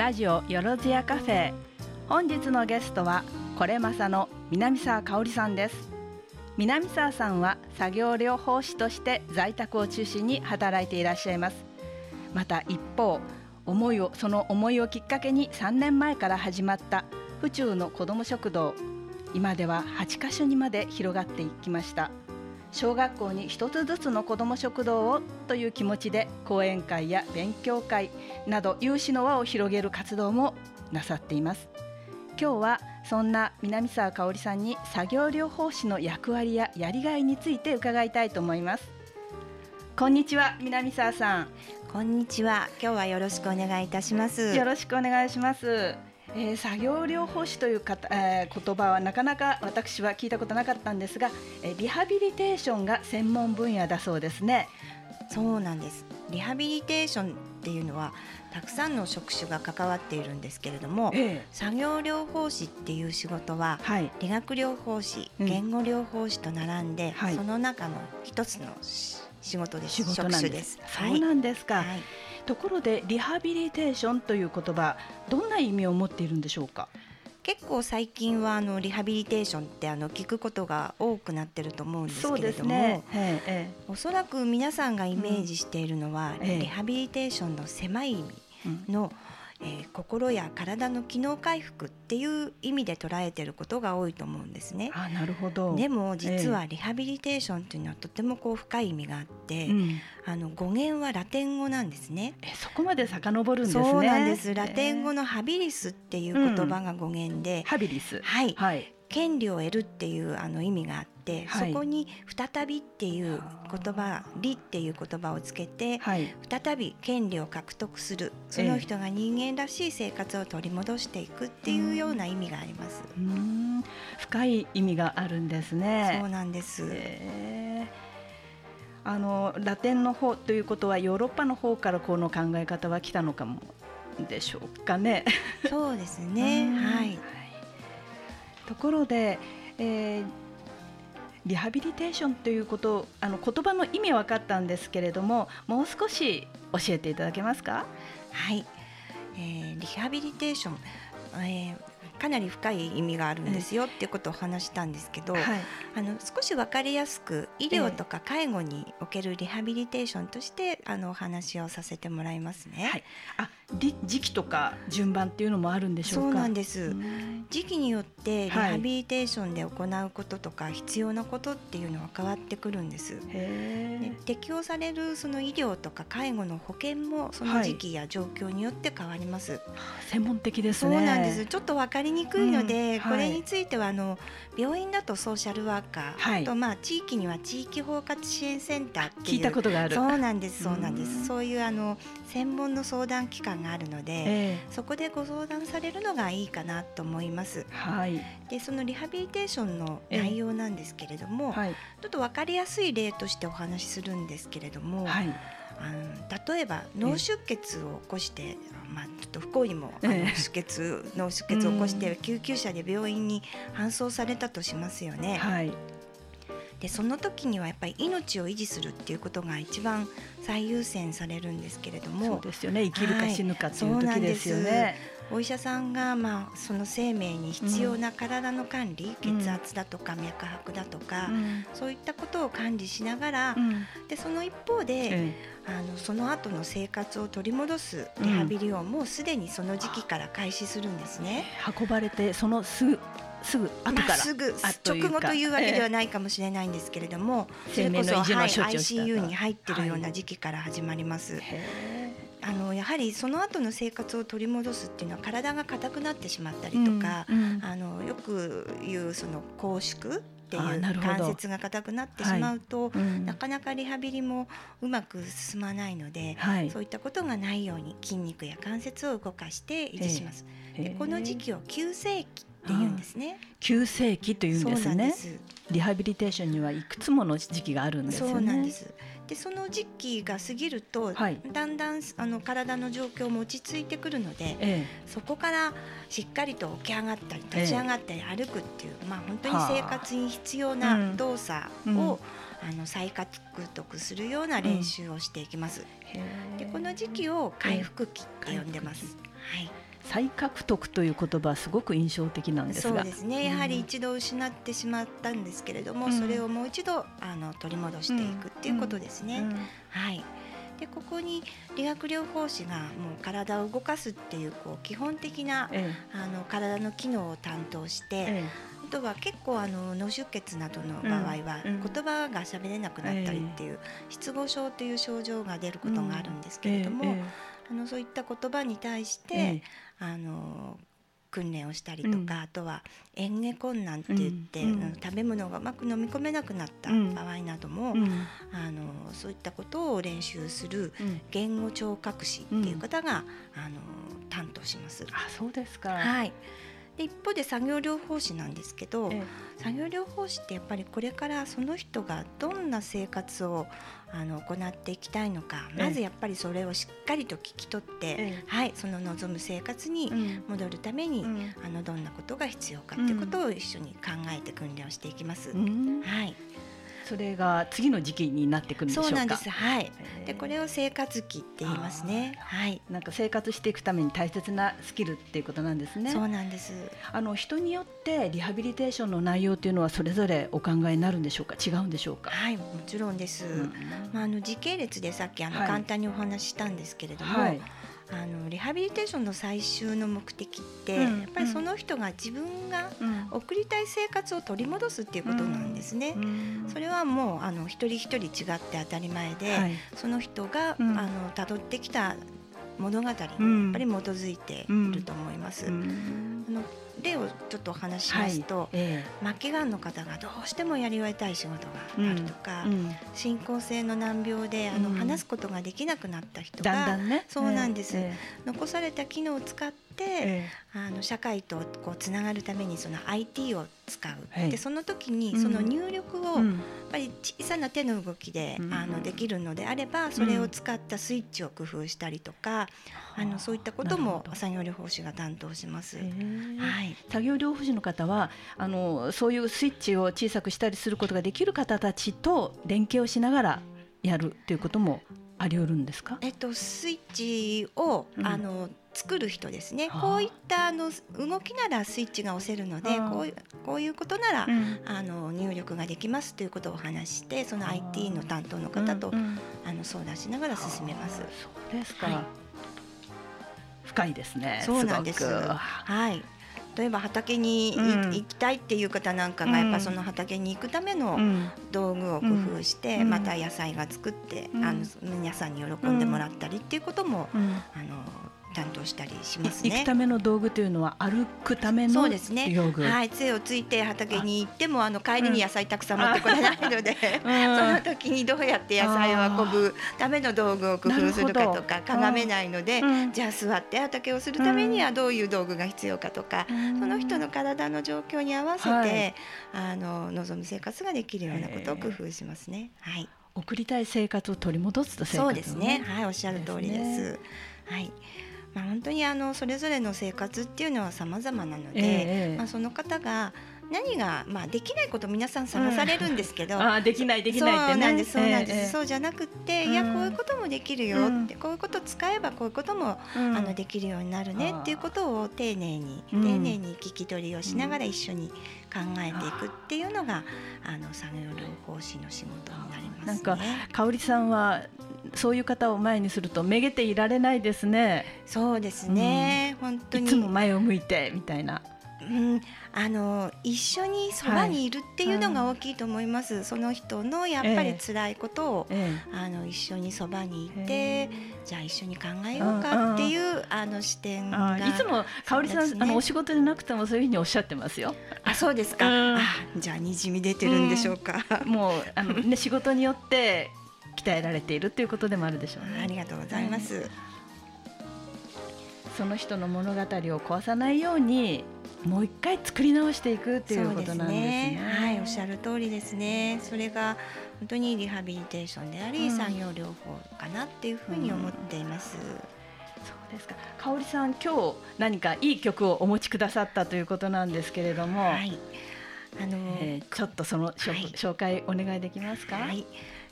ラジオよろずやカフェ。本日のゲストはこれまさの南沢香織さんです。南沢さんは作業療法士として在宅を中心に働いていらっしゃいます。また一方思いをその思いをきっかけに3年前から始まった府中の子ども食堂。今では8カ所にまで広がっていきました。小学校に一つずつの子ども食堂をという気持ちで講演会や勉強会など有志の輪を広げる活動もなさっています。今日はそんな南沢香織さんに作業療法士の役割ややりがいについて伺いたいと思います。こんにちは南沢さん。こんにちは。今日はよろしくお願いいたします。よろしくお願いしますえー、作業療法士というか、えー、言葉はなかなか私は聞いたことなかったんですが、えー、リハビリテーションが専門分野だそうですね。そうなんですリハビリテーションっていうのはたくさんの職種が関わっているんですけれども、ええ、作業療法士っていう仕事は、はい、理学療法士、言語療法士と並んで、その中の一つの仕事です。仕事なんです。そうなんですか。はいところでリハビリテーションという言葉どんな意味を持っているんでしょうか？結構最近はあのリハビリテーションってあの聞くことが多くなってると思うんですけれども、ね。ええ、おそらく皆さんがイメージしているのは、うん、リハビリテーションの狭い意味の、うんえー、心や体の機能回復っていう意味で捉えてることが多いと思うんですね。あなるほどでも実はリハビリテーションっていうのはとてもこう深い意味があって、うん、あの語源はラテン語なんですね。えそこまで遡るんですね。そうなんです。ラテン語のハビリスっていう言葉が語源で、うん、ハビリスはい、はい、権利を得るっていうあの意味があって、はい、そこに再びっていう言葉「利」っていう言葉をつけて、はい、再び権利を獲得するその人が人間らしい生活を取り戻していくっていうような意味があります。うん深い意味があるんですね。そうなんです。えー、あのラテンの方ということはヨーロッパの方からこの考え方は来たのかもでしょうかね。そうですね。はい。ところで、えー、リハビリテーションということあの言葉の意味は分かったんですけれどももう少し教えていただけますか？はい、えー、リハビリテーション、えー、かなり深い意味があるんですよっていうことを話したんですけど、はい、あの少し分かりやすく医療とか介護におけるリハビリテーションとしてあのお話をさせてもらいますね。はい、あ時期とか順番っていうのもあるんでしょうそうなんです。時期によってリハビリテーションで行うこととか必要なことっていうのは変わってくるんです。で適用されるその医療とか介護の保険もその時期や状況によって変わります。はい、専門的ですね。そうなんです。ちょっとわかりにくいので、うんはい、これについてはあの病院だとソーシャルワーカー、はい、とまあ地域には地域包括支援センターっていう聞いたことがある。そうなんです。そうなんです。そういうあの専門の相談機関があるので、えー、そこでご相談されるのがいいかなと思います。はい、でそのリハビリテーションの内容なんですけれども、えーはい、ちょっと分かりやすい例としてお話しするんですけれども。はいあの例えば脳出血を起こして、まあ、ちょっと不幸にも出血、脳出血を起こして救急車で病院に搬送されたとしますよね。はい、でその時にはやっぱり命を維持するっていうことが一番最優先されるんですけれども。そうですよね。生きるか死ぬかっていう時ですよね。お医者さんが、まあ、その生命に必要な体の管理、うん、血圧だとか脈拍だとか、うん、そういったことを管理しながら、うん、でその一方で、あのその後の生活を取り戻すリハビリをもうすでにその時期から開始するんですね。運ばれてそのすぐすぐ後から、まあ、すぐ直後というわけではないかもしれないんですけれども、えー、それこそ、はい、ICU に入ってるような時期から始まります。はいあのやはりその後の生活を取り戻すっていうのは体が硬くなってしまったりとか、うんうん、あのよく言うその拘縮っていう関節が硬くなってしまうと、はい。うん、なかなかリハビリもうまく進まないので、はい、そういったことがないように筋肉や関節を動かして維持します。でこの時期を急性期っていうんですね。急性期というんですね。リハビリテーションにはいくつもの時期があるんです、ね、そうなんです。でその時期が過ぎると、はい、だんだんあの体の状況も落ち着いてくるので、ええ、そこからしっかりと起き上がったり立ち上がったり歩くっていう、え、まあ本当に生活に必要な動作を、うん、あの再獲得するような練習をしていきます。うん、でこの時期を回復期って呼んでます。はい再獲得という言葉はすごく印象的なんですそうですね。やはり一度失ってしまったんですけれども、うん、それをもう一度あの取り戻していくっていうことですね。はい。でここに理学療法士がもう体を動かすっていうこう基本的な、ええ、あの体の機能を担当して、え、あとは結構あの脳出血などの場合は、言葉が喋れなくなったりっていう、失語症という症状が出ることがあるんですけれども、あのそういった言葉に対して、あの訓練をしたりとか、うん、あとは嚥下困難って言って、うん、食べ物がうまく飲み込めなくなった場合なども、うん、あのそういったことを練習する言語聴覚士っていう方が、あの担当します。あそうですか、はい。で一方で作業療法士なんですけど、ええ、作業療法士ってやっぱりこれからその人がどんな生活をあの行っていきたいのか、まずやっぱりそれをしっかりと聞き取って、はい、その望む生活に戻るために、あのどんなことが必要かっていうことを一緒に考えて訓練をしていきます。はい。それが次の時期になってくるんでしょうか？そうなんです。はい。でこれを生活期って言いますね。はい。なんか生活していくために大切なスキルっていうことなんですね。そうなんです。あの人によってリハビリテーションの内容というのはそれぞれお考えになるんでしょうか？違うんでしょうか？はい、もちろんです。うん、まああの時系列でさっきあの、簡単にお話ししたんですけれども。はいあのリハビリテーションの最終の目的って、うん、やっぱりその人が自分が送りたい生活を取り戻すっていうことなんですね。うん、それはもうあの一人一人違って当たり前で、はい、その人が、うん、あの辿ってきた物語にやっぱり基づいていると思います。あの例をちょっとお話しますと、はいえー、末期がんの方がどうしてもやり終えたい仕事があるとか、うん、進行性の難病であの、話すことができなくなった人が、だんだんね、そうなんです、えー、残された機能を使って、えー、あの社会とこうつながるためにその IT を使う、でその時にその入力を、やっぱり小さな手の動きで、あのできるのであればそれを使ったスイッチを工夫したりとか、あのそういったことも作業療法士が担当します。はい、作業療法士の方はあのそういうスイッチを小さくしたりすることができる方たちと連携をしながらやるということもあり得るんですか？えっとスイッチを、うん、あの作る人ですね、こういったあの動きならスイッチが押せるので、こういうこういうことなら、うん、あの入力ができますということをお話してその IT の担当の方と、あの相談しながら進めます。そうですか、はい、深いですね。そうなんです。はい。例えば畑に、行きたいっていう方なんかがやっぱその畑に行くための道具を工夫して、また野菜が作って、あの皆さんに喜んでもらったりっていうことも、あの担当したりしますね。行くための道具というのは歩くためのそうですね。はい、杖をついて畑に行ってもあの帰りに野菜たくさん持ってこれないので、うん、その時にどうやって野菜を運ぶための道具を工夫するかとか、かがめないので、じゃあ座って畑をするためにはどういう道具が必要かとか、その人の体の状況に合わせて、はい、あの望む生活ができるようなことを工夫しますね。はい。送りたい生活を取り戻すと、ね、そうですね。はい、おっしゃる通りです。はい。まあ、本当にあのそれぞれの生活っていうのは様々なので、えー、まあ、その方が何が、まあ、できないこと皆さん探されるんですけど、うん、あできないできないって、ね、そうなんですそうなんです、えー、そうじゃなくて、いやこういうこともできるよって、こういうこと使えばこういうことも、あのできるようになるねっていうことを丁寧に、丁寧に聞き取りをしながら一緒に考えていくっていうのが、あの作業療法士の仕事になります、ね、なんか香織さんはそういう方を前にするとめげていられないですね。そうですね、うん、本当に。いつも前を向いてみたいな。うん、あの一緒にそばにいるっていうのが大きいと思います、はい、その人のやっぱり辛いことを、ええ、あの一緒にそばにいて、じゃあ一緒に考えようかっていう、うん。うん、あの視点がいつも香織さん、ね、あのお仕事でなくてもそういうふうにおっしゃってますよ。あそうですか、うん、あじゃあにじみ出てるんでしょうか。うん、もうあの、ね、仕事によって鍛えられているということでもあるでしょうね。ありがとうございます。その人の物語を壊さないようにもう一回作り直していくっていうことなんですね。すねはい、おっしゃる通りですね。それが本当にリハビリテーションであり、うん、産業療法かなっていうふうに思っています。うん、そうですか。香織さん、今日何かいい曲をお持ちくださったということなんですけれども、はい、あのーえー、ちょっとその、はい、紹介お願いできますか？はい。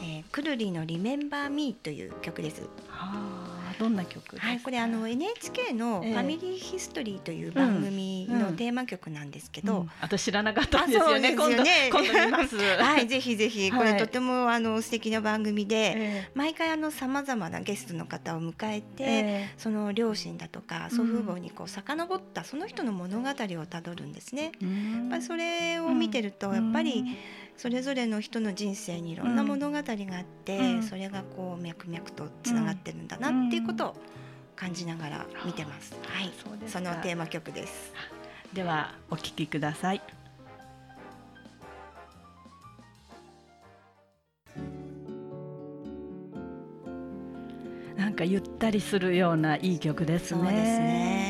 えー、くるりのリメンバーミーという曲です。はあ、どんな曲はい、これあの NHK の「ファミリーヒストリー」という番組のテーマ曲なんですけど、あと知らなかったんですよね。今度今度見ます。はい、ぜひぜひ。これとてもあの素敵な番組で、毎回あのさまざまなゲストの方を迎えて、その両親だとか祖父母にこう遡ったその人の物語をたどるんですね。やっぱそれを見てるとやっぱりそれぞれの人の人生にいろんな物語があって、それがこう脈々とつながってるんだなっていうことを感じながら見てます。はい、そのテーマ曲です。ではお聞きください。なんかゆったりするようないい曲ですね。そうですね。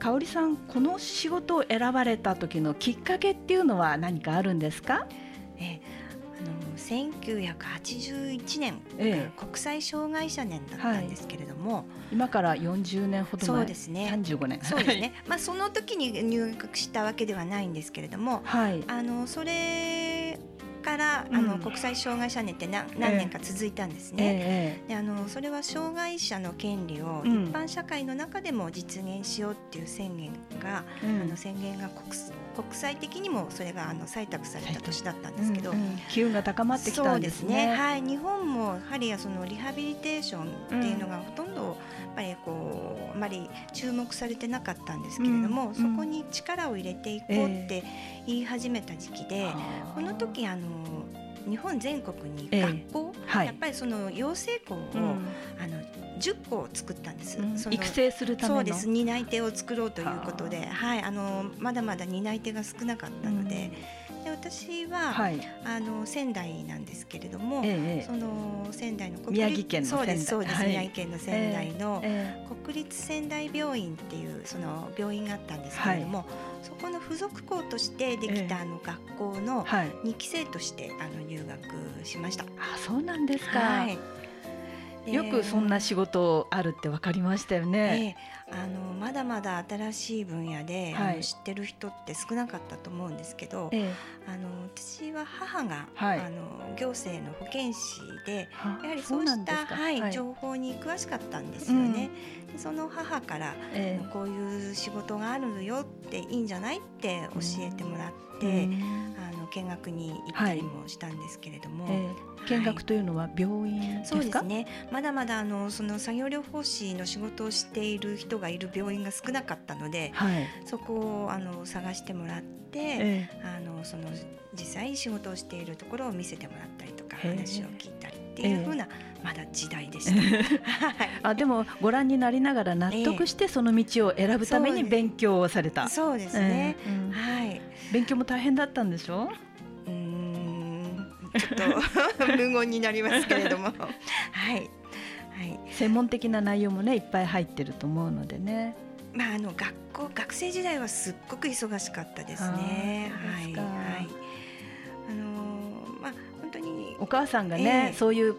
香織さんこの仕事を選ばれた時のきっかけっていうのは何かあるんですか？えあの1981年、ええ、国際障害者年だったんですけれども、はい、今から40年ほど前そうですね。35年。そうですね。まあその時に入学したわけではないんですけれども、はい、あのそれから、あの国際障害者年って何何年か続いたんですね。であのそれは障害者の権利を一般社会の中でも実現しようっていう宣言が、あの宣言が国国際的にもそれがあの採択された年だったんですけど、機運が高まってきたんですね。はい、日本もやはりそのリハビリテーションっていうのがほとんどやっぱりこうあまり注目されてなかったんですけれども、そこに力を入れていこうって言い始めた時期で、この時あの日本全国に学校、えーはい、やっぱりその養成校を、うん、あの10校作ったんです、うん、育成するためそうです。担い手を作ろうということで、はい、あのまだまだ担い手が少なかったので。で私は、はい、あの仙台なんですけれども、ええ、その仙台の宮城県のそうですそうです、はい、宮城県の仙台の国立仙台病院っていうその病院があったんですけれども、はい、そこの付属校としてできたあの学校の2期生としてあの入学しました。あそうなんですか、はいよくそんな仕事あるって分かりましたよね。えー、あのまだまだ新しい分野で、はい、あの知ってる人って少なかったと思うんですけど、えー、あの私は母が、はい、あの行政の保健師でやはりそうしたはい、情報に詳しかったんですよね。うん、その母から、えー、こういう仕事があるよっていいんじゃないって教えてもらって、うん、見学に行ったりもしたんですけれども、はい。えー、見学というのは病院そうですね。まだまだあのその作業療法士の仕事をしている人がいる病院が少なかったので、はい、そこをあの探してもらって、えー、あのその実際仕事をしているところを見せてもらったりとか話を聞いたりっていうふうな、まだ時代でした。あでもご覧になりながら納得してその道を選ぶために勉強をされた。そうですね。はい。勉強も大変だったんでしょ？う。うんちょっと無言になりますけれども、はい。はい。専門的な内容もねいっぱい入ってると思うのでね。まああの学校学生時代はすっごく忙しかったですね。はい。はい。お母さんがね、えー、そういう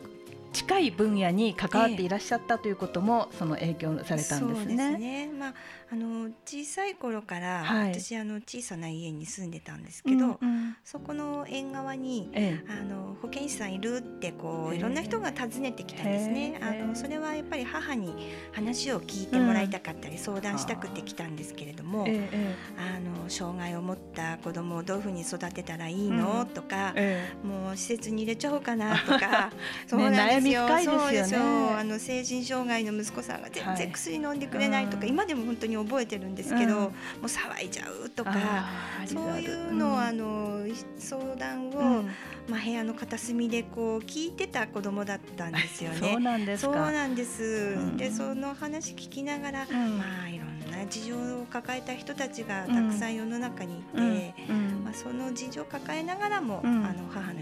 近い分野に関わっていらっしゃったということも、その影響されたんですね。そうですね。まあ、あの小さい頃から、はい、私あの小さな家に住んでたんですけど、うんうん、そこの縁側に、ええ、あの保健師さんいるってこういろんな人が訪ねてきたんですね。あのそれはやっぱり母に話を聞いてもらいたかったり、うん、相談したくて来たんですけれども、え、あの障害を持った子供をどういうふうに育てたらいいの、うん、とか、もう施設に入れちゃおうかなとか、そうなんですよ。ね、そうですよ。あの成人障害の息子さんが全然薬飲んでくれないとか、はい、今でも本当に覚えてるんですけど、うん、もう騒いじゃうとかそういうのを、あの相談を、まあ、部屋の片隅でこう聞いてた子供だったんですよね。そうなんですそうなんです、でその話聞きながら、まあいろんな事情を抱えた人たちがたくさん世の中にいて、まあ、その事情を抱えながらも、あの母の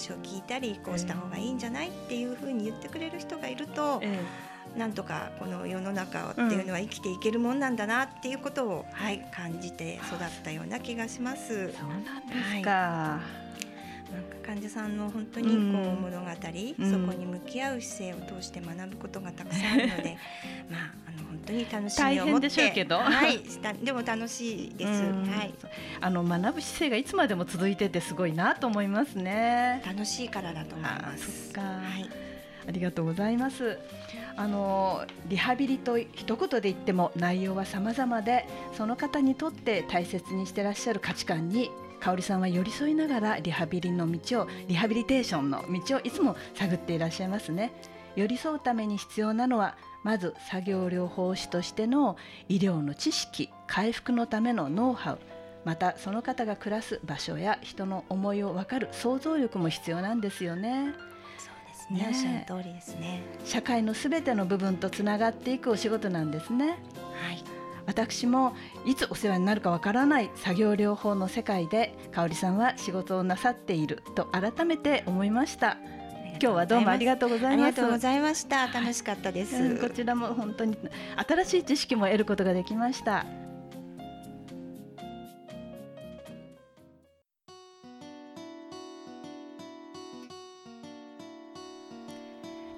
話を聞いたりこうした方がいいんじゃないっていうふうに言ってくれる人がいると。ええ。なんとかこの世の中っていうのは生きていけるもんなんだなっていうことを、はい、感じて育ったような気がします。そうなんですか、はい。なんか患者さんの本当にこう物語、うん、そこに向き合う姿勢を通して学ぶことがたくさに楽しみを持って、けどはい、でも楽しいです。はい。あの学ぶ姿勢がいつまでも続いててすごいなと思いますね。楽しいからだと思います。はい。ありがとうございますあのリハビリと一言で言っても内容は様々でその方にとって大切にしてらっしゃる価値観に香織さんは寄り添いながらリハビリの道をリハビリテーションの道をいつも探っていらっしゃいますね寄り添うために必要なのはまず作業療法士としての医療の知識回復のためのノウハウまたその方が暮らす場所や人の思いを分かる想像力も必要なんですよね。そうですね。おっしゃる通りですね。社会のすべての部分とつながっていくお仕事なんですね。はい。私もいつお世話になるかわからない作業療法の世界で香織さんは仕事をなさっていると改めて思いました。今日はどうもありがとうございます。ありがとうございました。楽しかったです、こちらも本当に新しい知識も得ることができました。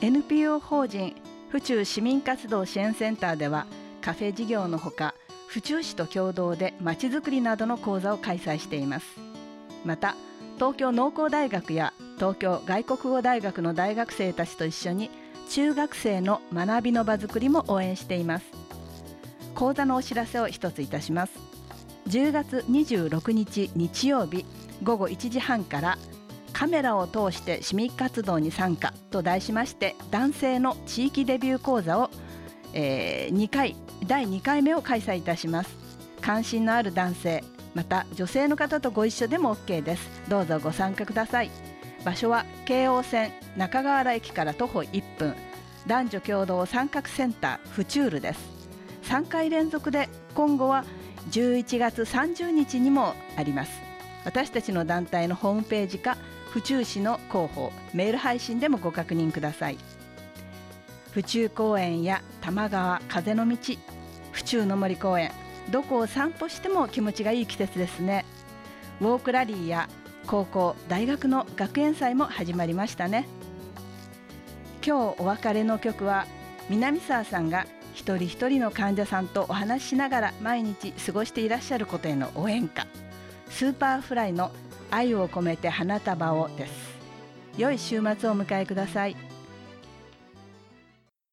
NPO 法人府中市民活動支援センターではカフェ事業のほか府中市と共同でまちづくりなどの講座を開催していますまた東京農工大学や東京外国語大学の大学生たちと一緒に中学生の学びの場づくりも応援しています。講座のお知らせを一ついたします。10月26日日曜日午後1時半からカメラを通して市民活動に参加と題しまして男性の地域デビュー講座を、えー、2回第2回目を開催いたします。関心のある男性また女性の方とご一緒でも OK です。どうぞご参加ください。場所は京王線中川原駅から徒歩1分。男女共同参画センターフチュールです。3回連続で今後は11月30日にもあります。私たちの団体のホームページか府中市の広報メール配信でもご確認ください。府中公園や玉川風の道府中の森公園どこを散歩しても気持ちがいい季節ですね。ウォークラリーや高校大学の学園祭も始まりましたね。今日お別れの曲は南沢さんが一人一人の患者さんとお話ししながら毎日過ごしていらっしゃることへの応援歌スーパーフライの愛を込めて花束をです。良い週末をお迎えください。